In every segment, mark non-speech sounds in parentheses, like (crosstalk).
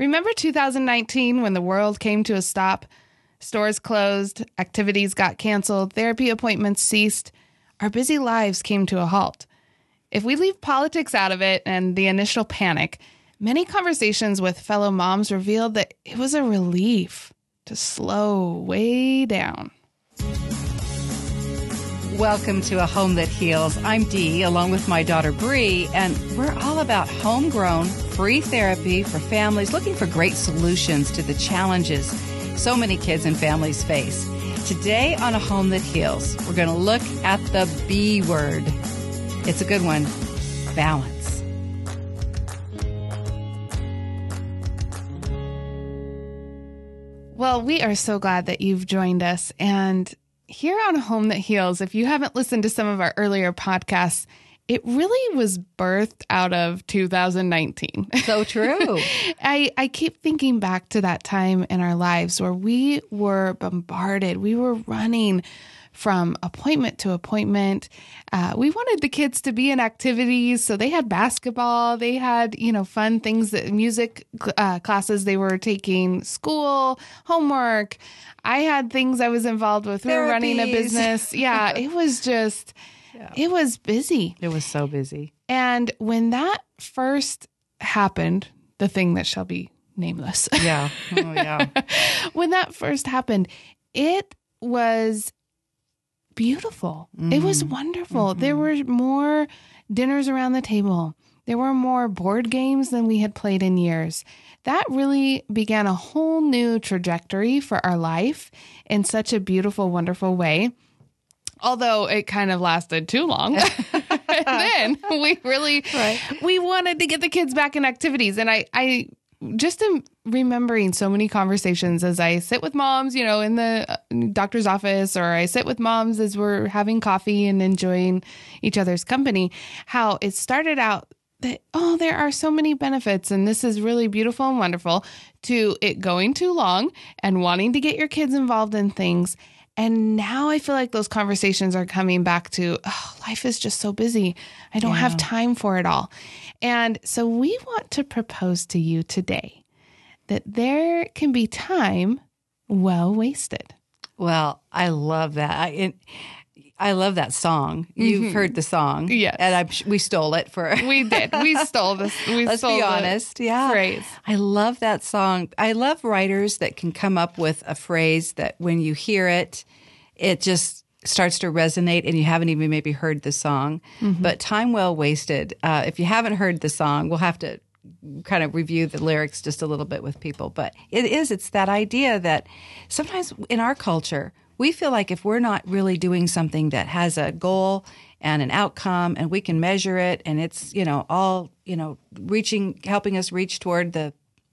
Remember 2019 when the world came to a stop? Stores closed, activities got canceled, therapy appointments ceased. Our busy lives came to a halt. If we leave politics out of it and the initial panic, many conversations with fellow moms revealed that it was a relief to slow way down. Welcome to A Home That Heals. I'm Dee, along with my daughter Bree, and we're all about homegrown, free therapy for families looking for great solutions to the challenges so many kids and families face. Today on A Home That Heals, we're going to look at the B word. It's a good one balance. Well, we are so glad that you've joined us. And here on Home That Heals, if you haven't listened to some of our earlier podcasts, it really was birthed out of 2019. So true. (laughs) I, I keep thinking back to that time in our lives where we were bombarded, we were running from appointment to appointment. Uh, we wanted the kids to be in activities. So they had basketball, they had, you know, fun things that music uh, classes they were taking, school, homework. I had things I was involved with. We were running a business. (laughs) Yeah, it was just, yeah. it was busy. It was so busy. And when that first happened, the thing that shall be nameless. Yeah. (laughs) Oh, yeah. when that first happened, it was beautiful. Mm-hmm. It was mm-hmm. wonderful. Mm-hmm. There were more dinners around the table. There were more board games than we had played in years. That really began a whole new trajectory for our life in such a beautiful, wonderful way. Although it kind of lasted too long. (laughs) then we really (laughs) right. we wanted to get the kids back in activities and I I just am remembering so many conversations as I sit with moms, you know, in the uh, doctor's office, or I sit with moms as we're having coffee and enjoying each other's company, how it started out that, oh, there are so many benefits and this is really beautiful and wonderful, to it going too long and wanting to get your kids involved in things. And now I feel like those conversations are coming back to, oh, life is just so busy. I don't yeah. have time for it all. And so we want to propose to you today that there can be time well wasted. Well, I love that. I, it, I love that song. You've mm-hmm. heard the song, yes, and I, we stole it for. we did. We (laughs) stole this. We Let's stole be honest. Yeah, phrase. I love that song. I love writers that can come up with a phrase that when you hear it, it just starts to resonate and you haven't even maybe heard the song. Mm-hmm. But Time Well Wasted, uh, if you haven't heard the song, we'll have to kind of review the lyrics just a little bit with people. But it is, it's that idea that sometimes in our culture, we feel like if we're not really doing something that has a goal and an outcome and we can measure it and it's, you know, all, you know, reaching, helping us reach toward the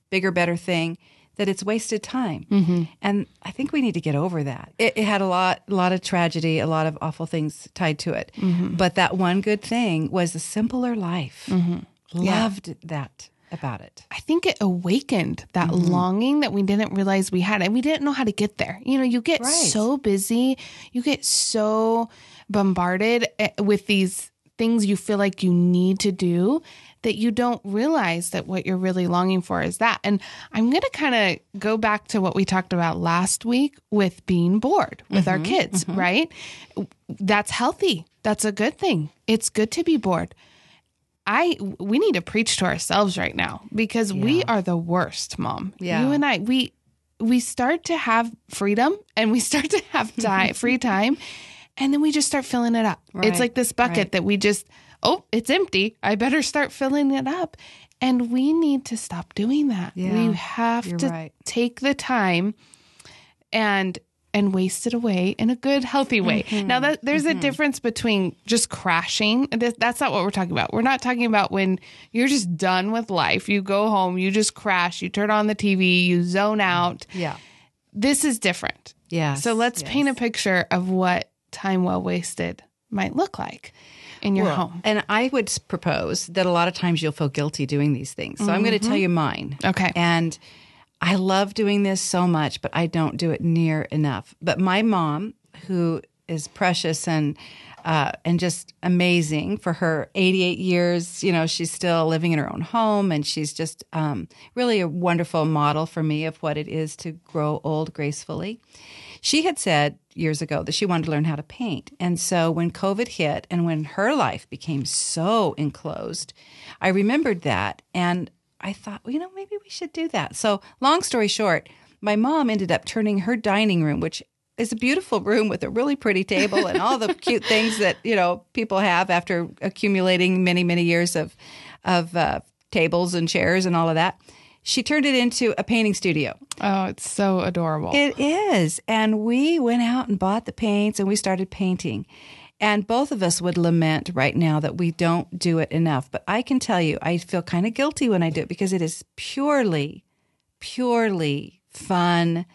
bigger, better thing, that it's wasted time. Mm-hmm. And I think we need to get over that. It, it, had a lot, a lot of tragedy, a lot of awful things tied to it. Mm-hmm. But that one good thing was a simpler life. Mm-hmm. Loved yeah. that about it. I think it awakened that mm-hmm. longing that we didn't realize we had and we didn't know how to get there. You know, you get right. so busy, you get so bombarded eh, with these things you feel like you need to do that you don't realize that what you're really longing for is that. And I'm going to kind of go back to what we talked about last week with being bored with mm-hmm, our kids, mm-hmm. right? That's healthy. That's a good thing. It's good to be bored. I we need to preach to ourselves right now because yeah. we are the worst, mom. Yeah. You and I we we start to have freedom and we start to have time, free time and then we just start filling it up. Right. It's like this bucket right. that we just oh, it's empty. I better start filling it up. And we need to stop doing that. Yeah, we have to right. take the time and and waste it away in a good healthy way. Mm-hmm. Now that there's mm-hmm. a difference between just crashing. That's not what we're talking about. We're not talking about when you're just done with life. You go home, you just crash, you turn on the TV, you zone out. Yeah. This is different. Yeah. So let's yes. paint a picture of what time well wasted might look like in your well, home. And I would propose that a lot of times you'll feel guilty doing these things. So mm-hmm. I'm going to tell you mine. Okay. And I love doing this so much, but I don't do it near enough. But my mom, who is precious and uh, and just amazing for her 88 years. You know, she's still living in her own home, and she's just um, really a wonderful model for me of what it is to grow old gracefully. She had said years ago that she wanted to learn how to paint. And so when COVID hit and when her life became so enclosed, I remembered that. And I thought, well, you know, maybe we should do that. So, long story short, my mom ended up turning her dining room, which is a beautiful room with a really pretty table and all the cute (laughs) things that you know people have after accumulating many many years of of uh, tables and chairs and all of that. She turned it into a painting studio. Oh, it's so adorable. It is. And we went out and bought the paints and we started painting. And both of us would lament right now that we don't do it enough. But I can tell you, I feel kind of guilty when I do it because it is purely, purely fun.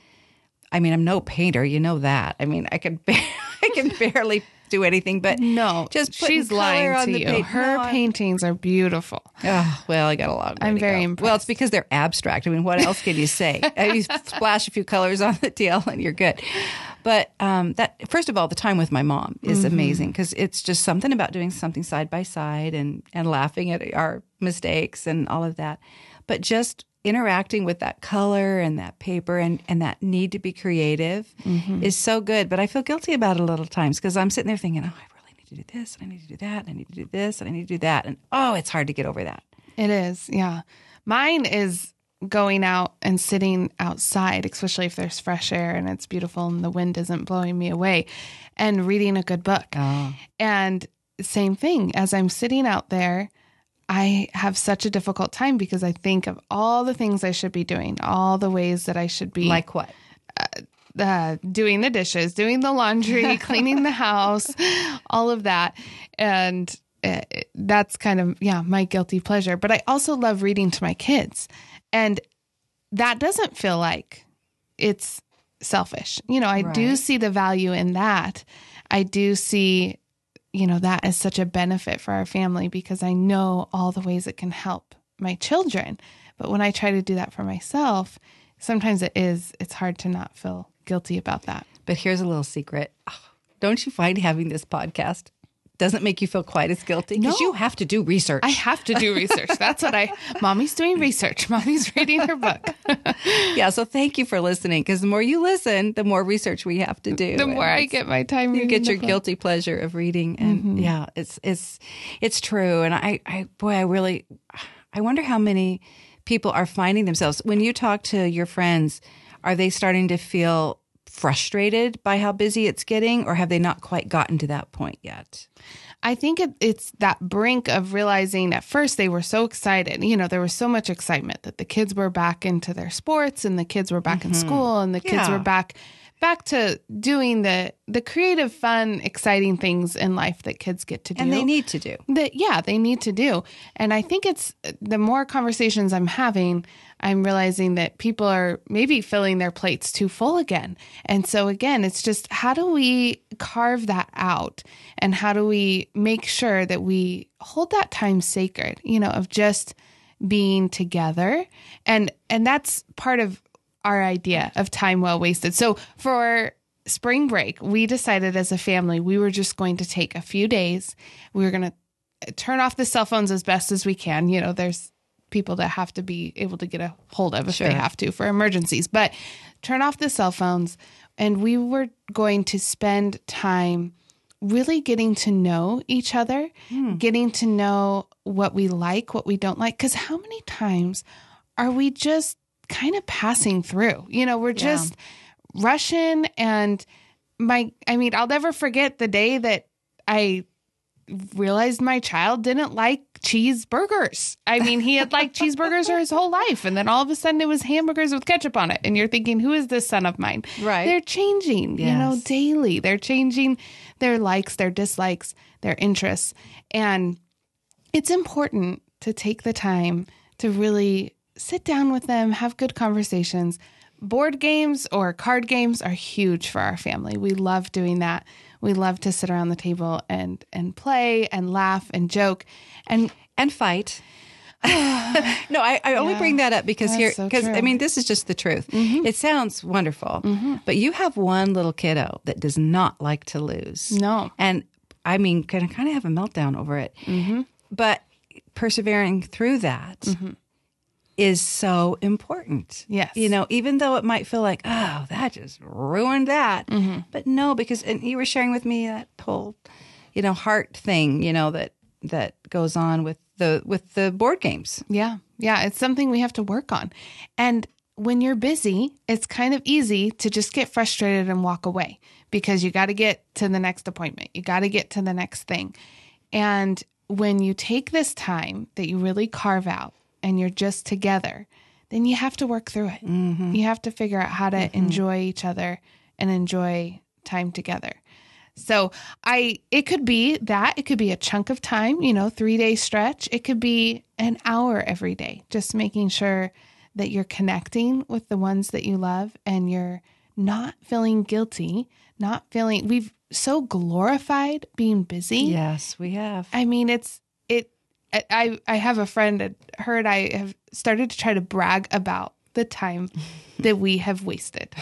I mean, I'm no painter, you know that. I mean, I can, (laughs) I can barely do anything, but no, just she's lying to you. Paint. Her no, paintings are beautiful. Oh, well, I got a lot. I'm very go. impressed. Well, it's because they're abstract. I mean, what else can you say? (laughs) you splash a few colors on the tail and you're good. But um, that first of all, the time with my mom is mm-hmm. amazing because it's just something about doing something side by side and and laughing at our mistakes and all of that. But just interacting with that color and that paper and, and that need to be creative mm-hmm. is so good. But I feel guilty about it a little times because I'm sitting there thinking, oh, I really need to do this, and I need to do that, and I need to do this, and I need to do that. And oh, it's hard to get over that. It is, yeah. Mine is going out and sitting outside, especially if there's fresh air and it's beautiful and the wind isn't blowing me away, and reading a good book. Oh. And same thing, as I'm sitting out there, I have such a difficult time because I think of all the things I should be doing, all the ways that I should be. Like what? Uh, uh, doing the dishes, doing the laundry, (laughs) cleaning the house, all of that. And uh, that's kind of, yeah, my guilty pleasure. But I also love reading to my kids. And that doesn't feel like it's selfish. You know, I right. do see the value in that. I do see you know, that is such a benefit for our family because I know all the ways it can help my children. But when I try to do that for myself, sometimes it is, it's hard to not feel guilty about that. But here's a little secret. Don't you find having this podcast doesn't make you feel quite as guilty because no. you have to do research. I have to do research. That's what I. Mommy's doing research. Mommy's reading her book. (laughs) yeah. So thank you for listening because the more you listen, the more research we have to do. The more I get my time. You get your guilty pleasure of reading, and mm-hmm. yeah, it's it's it's true. And I, I boy, I really, I wonder how many people are finding themselves when you talk to your friends. Are they starting to feel frustrated by how busy it's getting, or have they not quite gotten to that point yet? I think it, it's that brink of realizing at first they were so excited. You know, there was so much excitement that the kids were back into their sports and the kids were back mm-hmm. in school and the kids were back back to doing the the creative fun exciting things in life that kids get to do and they need to do that yeah they need to do and i think it's the more conversations i'm having i'm realizing that people are maybe filling their plates too full again and so again it's just how do we carve that out and how do we make sure that we hold that time sacred you know of just being together and and that's part of our idea of time well wasted. So for spring break, we decided as a family we were just going to take a few days. We were going to turn off the cell phones as best as we can. You know, there's people that have to be able to get a hold of if sure. they have to for emergencies, but turn off the cell phones. And we were going to spend time really getting to know each other, hmm. getting to know what we like, what we don't like. Because how many times are we just kind of passing through. You know, we're just yeah. rushing and my I mean, I'll never forget the day that I realized my child didn't like cheeseburgers. I mean, he had liked cheeseburgers for his whole life, and then all of a sudden it was hamburgers with ketchup on it. And you're thinking, who is this son of mine? Right. They're changing, yes. you know, daily. They're changing their likes, their dislikes, their interests. And it's important to take the time to really sit down with them, have good conversations. Board games or card games are huge for our family. We love doing that. We love to sit around the table and and play and laugh and joke and and fight. (sighs) no, I, I only yeah, bring that up because here, because so I mean, this is just the truth. Mm-hmm. It sounds wonderful, mm-hmm. but you have one little kiddo that does not like to lose. No, and I mean, can kind of have a meltdown over it. Mm-hmm. But persevering through that mm-hmm. Is so important. Yes. You know, even though it might feel like, oh, that just ruined that. Mm-hmm. But no, because and you were sharing with me that whole, you know, heart thing, you know, that that goes on with the with the board games. Yeah. Yeah, it's something we have to work on. And when you're busy, it's kind of easy to just get frustrated and walk away because you got to get to the next appointment. You got to get to the next thing. And when you take this time that you really carve out and you're just together, then you have to work through it. Mm-hmm. You have to figure out how to mm-hmm. enjoy each other and enjoy time together. So I it could be that it could be a chunk of time, you know, 3-day stretch. It could be an hour every day, just making sure that you're connecting with the ones that you love and you're not feeling guilty, not feeling we've so glorified being busy. Yes, we have. I mean, it's it I I have a friend that heard I have started to try to brag about the time (laughs) that we have wasted.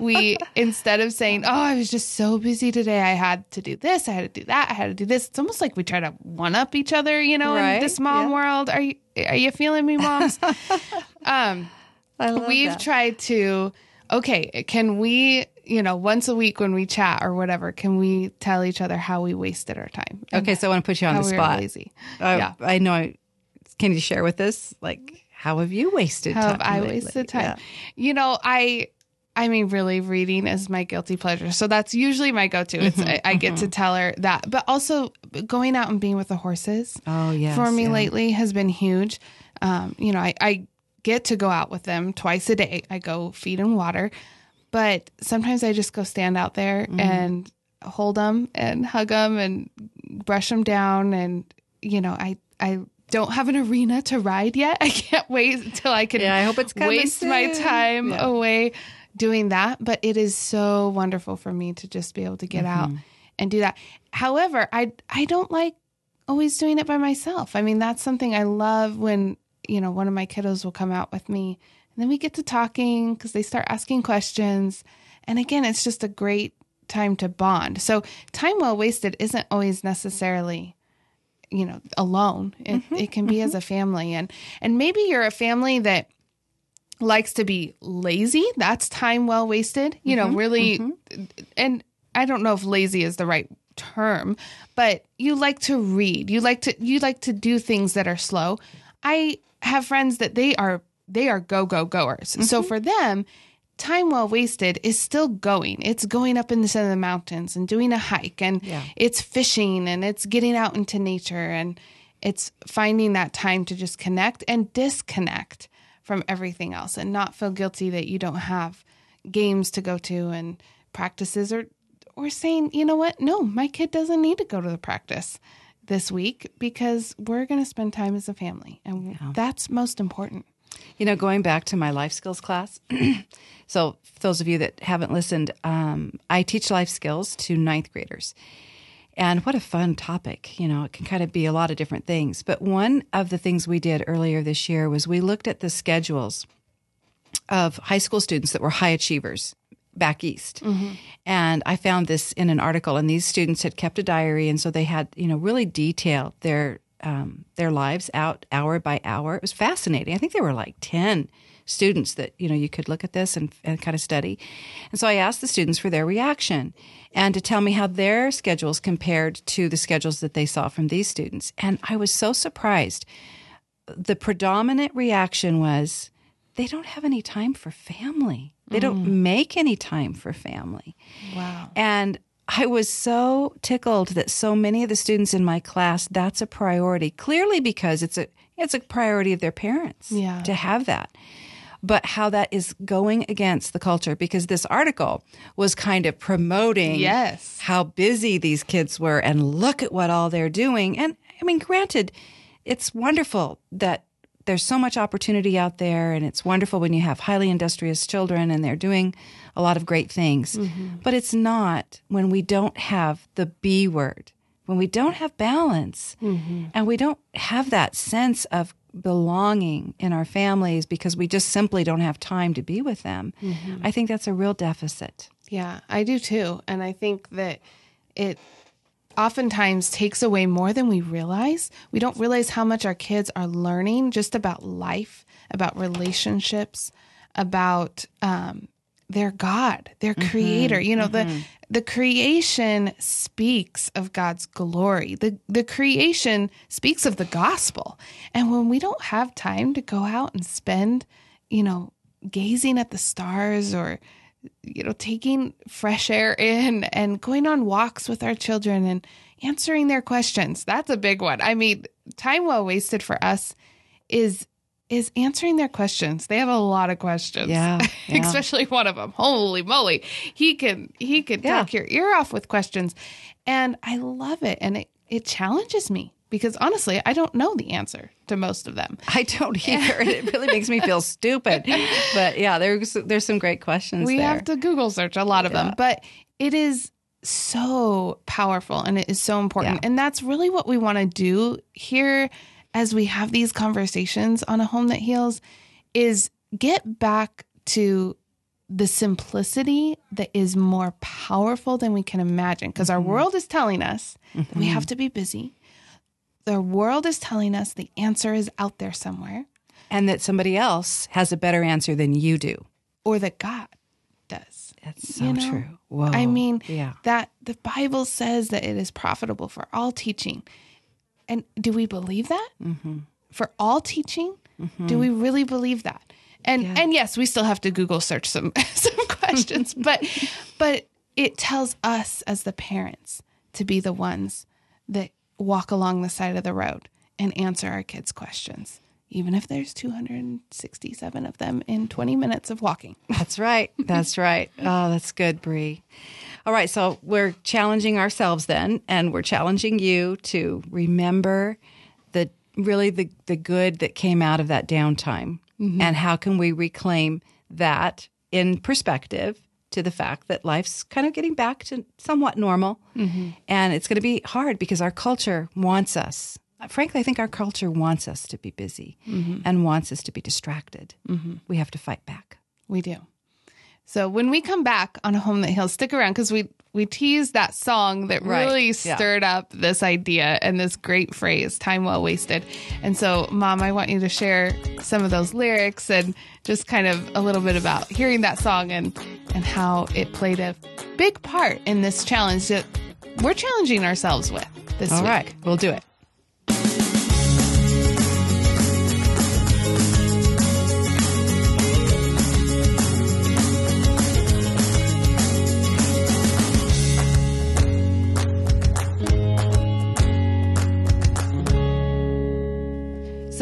we instead of saying, "Oh, I was just so busy today. I had to do this, I had to do that, I had to do this." It's almost like we try to one up each other, you know, right? in this mom yeah. world. Are you are you feeling me, moms? (laughs) um we've that. tried to okay, can we, you know, once a week when we chat or whatever, can we tell each other how we wasted our time? Okay, so I want to put you on the spot. We lazy. Uh, yeah. I know. Can you share with us like how have you wasted how time? Have I lately? wasted time? Yeah. You know, I I mean, really, reading is my guilty pleasure. So that's usually my go-to. It's mm-hmm, I, I, get mm-hmm. to tell her that, but also going out and being with the horses. Oh yeah, for me yeah. lately has been huge. Um, you know, I, I get to go out with them twice a day. I go feed and water, but sometimes I just go stand out there mm-hmm. and hold them and hug them and brush them down. And you know, I I don't have an arena to ride yet. (laughs) I can't wait until I can. Yeah, I hope it's waste soon. my time yeah. away doing that. But it is so wonderful for me to just be able to get mm-hmm. out and do that. However, I I don't like always doing it by myself. I mean, that's something I love when you know one of my kiddos will come out with me, and then we get to talking because they start asking questions. And again, it's just a great time to bond. So time well wasted isn't always necessarily you know alone it, mm-hmm, it can be mm-hmm. as a family and and maybe you're a family that likes to be lazy that's time well wasted you know mm-hmm, really mm-hmm. and i don't know if lazy is the right term but you like to read you like to you like to do things that are slow i have friends that they are they are go go goers so mm-hmm. for them time well wasted is still going. It's going up in the center of the mountains and doing a hike and yeah. it's fishing and it's getting out into nature and it's finding that time to just connect and disconnect from everything else and not feel guilty that you don't have games to go to and practices or or saying, you know what? No, my kid doesn't need to go to the practice this week because we're going to spend time as a family and yeah. that's most important. You know, going back to my life skills class, (clears throat) so those of you that haven't listened, um, I teach life skills to ninth graders. And what a fun topic. You know, it can kind of be a lot of different things. But one of the things we did earlier this year was we looked at the schedules of high school students that were high achievers back east. Mm-hmm. And I found this in an article, and these students had kept a diary. And so they had, you know, really detailed their um, their lives out hour by hour. It was fascinating. I think there were like 10 students that, you know, you could look at this and, and kind of study. And so I asked the students for their reaction and to tell me how their schedules compared to the schedules that they saw from these students. And I was so surprised. The predominant reaction was they don't have any time for family. They don't mm. make any time for family. Wow. And I was so tickled that so many of the students in my class that's a priority. Clearly because it's a it's a priority of their parents yeah. to have that. But how that is going against the culture because this article was kind of promoting yes. how busy these kids were and look at what all they're doing. And I mean, granted, it's wonderful that there's so much opportunity out there and it's wonderful when you have highly industrious children and they're doing a lot of great things. Mm-hmm. But it's not when we don't have the B word, when we don't have balance mm-hmm. and we don't have that sense of belonging in our families because we just simply don't have time to be with them. Mm-hmm. I think that's a real deficit. Yeah, I do too. And I think that it oftentimes takes away more than we realize. We don't realize how much our kids are learning just about life, about relationships, about um, their God, their mm-hmm. creator. You know, mm-hmm. the the creation speaks of God's glory. The the creation speaks of the gospel. And when we don't have time to go out and spend, you know, gazing at the stars or you know, taking fresh air in and going on walks with our children and answering their questions. That's a big one. I mean, time well wasted for us is is answering their questions. They have a lot of questions. Yeah. (laughs) yeah. Especially one of them. Holy moly. He can he can yeah. talk your ear off with questions. And I love it and it it challenges me because honestly, I don't know the answer to most of them. I don't either. it really makes me feel stupid. (laughs) But yeah, there's there's some great questions. We there. have to Google search a lot of yeah. them, but it is so powerful and it is so important. Yeah. And that's really what we want to do here as we have these conversations on a home that heals is get back to the simplicity that is more powerful than we can imagine because mm-hmm. our world is telling us mm-hmm. that we have mm-hmm. to be busy the world is telling us the answer is out there somewhere. And that somebody else has a better answer than you do. Or that God does. That's so you know? true. Whoa. I mean, yeah. that the Bible says that it is profitable for all teaching. And do we believe that? Mm-hmm. For all teaching? Mm-hmm. Do we really believe that? And yeah. and yes, we still have to Google search some (laughs) some questions, (laughs) but but it tells us as the parents to be the ones that walk along the side of the road and answer our kids' questions, even if there's 267 of them in 20 minutes of walking. (laughs) That's right. That's right. Oh, that's good, Bree. All right, so we're challenging ourselves then, and we're challenging you to remember the really the the good that came out of that downtime, mm-hmm. and how can we reclaim that in perspective to the fact that life's kind of getting back to somewhat normal. Mm-hmm. And it's going to be hard because our culture wants us. Frankly, I think our culture wants us to be busy mm-hmm. and wants us to be distracted. Mm-hmm. We have to fight back. We do. So when we come back on a home that heals, stick around because we we teased that song that right. really stirred yeah. up this idea and this great phrase, time well wasted. And so, mom, I want you to share some of those lyrics and just kind of a little bit about hearing that song and and how it played a big part in this challenge that we're challenging ourselves with this All week. All right, we'll do it.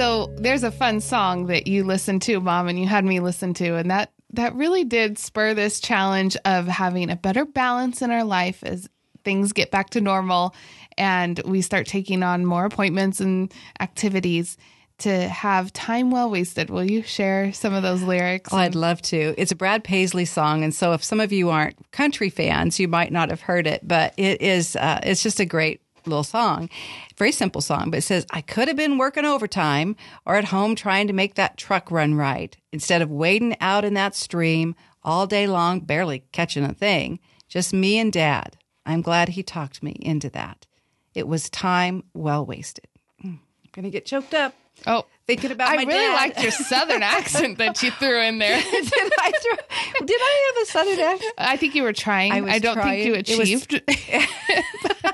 So there's a fun song that you listened to, Mom, and you had me listen to, and that that really did spur this challenge of having a better balance in our life as things get back to normal and we start taking on more appointments and activities to have time well wasted. Will you share some of those lyrics? Oh, I'd love to. It's a Brad Paisley song, and so if some of you aren't country fans, you might not have heard it, but it is. Uh, it's just a great little song. Very simple song, but it says, I could have been working overtime or at home trying to make that truck run right instead of wading out in that stream all day long, barely catching a thing. Just me and dad. I'm glad he talked me into that. It was time well wasted. Hmm, I'm going to get choked up. Oh, thinking about I my really dad. liked your southern (laughs) accent that you threw in there. (laughs) did I throw, Did I have a southern accent? I think you were trying. I, I don't trying. think you achieved. Was, (laughs)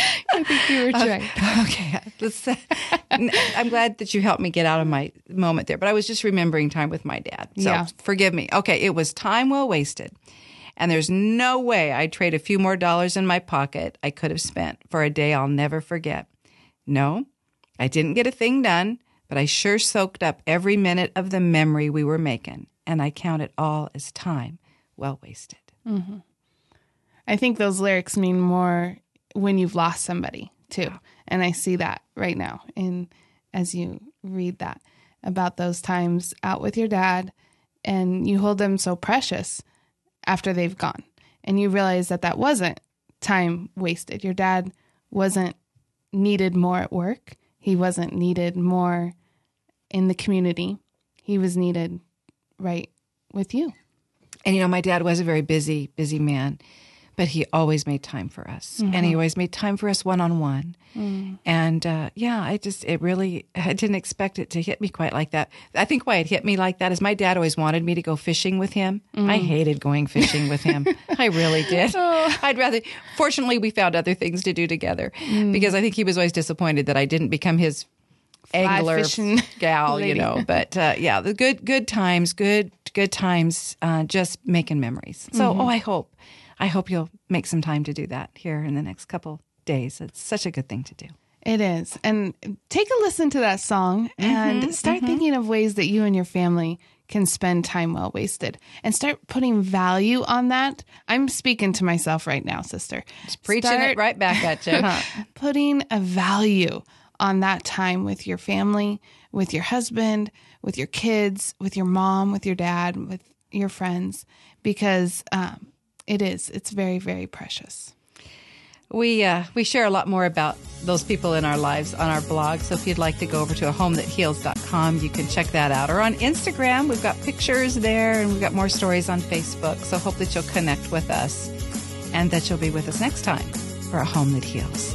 (laughs) I think you were trying. (laughs) Okay, let's. Uh, I'm glad that you helped me get out of my moment there, but I was just remembering time with my dad. So yeah. forgive me. Okay, it was time well wasted. And there's no way I'd trade a few more dollars in my pocket I could have spent for a day I'll never forget. No, I didn't get a thing done, but I sure soaked up every minute of the memory we were making, and I count it all as time well wasted. Mm-hmm. I think those lyrics mean more when you've lost somebody too. And I see that right now in as you read that about those times out with your dad and you hold them so precious after they've gone. And you realize that that wasn't time wasted. Your dad wasn't needed more at work. He wasn't needed more in the community. He was needed right with you. And you know, my dad was a very busy, busy man but he always made time for us mm-hmm. and he always made time for us one on one and uh, yeah i just it really (laughs) i didn't expect it to hit me quite like that i think why it hit me like that is my dad always wanted me to go fishing with him mm. i hated going fishing with him (laughs) i really did oh. i'd rather fortunately we found other things to do together mm. because i think he was always disappointed that i didn't become his angler (laughs) gal, you know. But uh, yeah, the good good times, good good times, uh, just making memories. So mm-hmm. oh, I hope I hope you'll make some time to do that here in the next couple days. It's such a good thing to do. It is. And take a listen to that song mm-hmm, and start mm-hmm. thinking of ways that you and your family can spend time well wasted and start putting value on that. I'm speaking to myself right now, sister. Just preaching start it right back at you. Huh? (laughs) putting a value on that time with your family, with your husband, with your kids, with your mom, with your dad, with your friends, because um, it is. It's very, very precious. We uh, we share a lot more about those people in our lives on our blog. So if you'd like to go over to a homethatheals.com, you can check that out. Or on Instagram, we've got pictures there and we've got more stories on Facebook. So hope that you'll connect with us and that you'll be with us next time for A Home That Heals.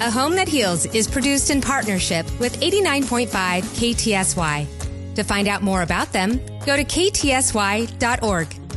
A Home That Heals is produced in partnership with 89.5 KTSY. To find out more about them, go to ktsy.org.